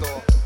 door.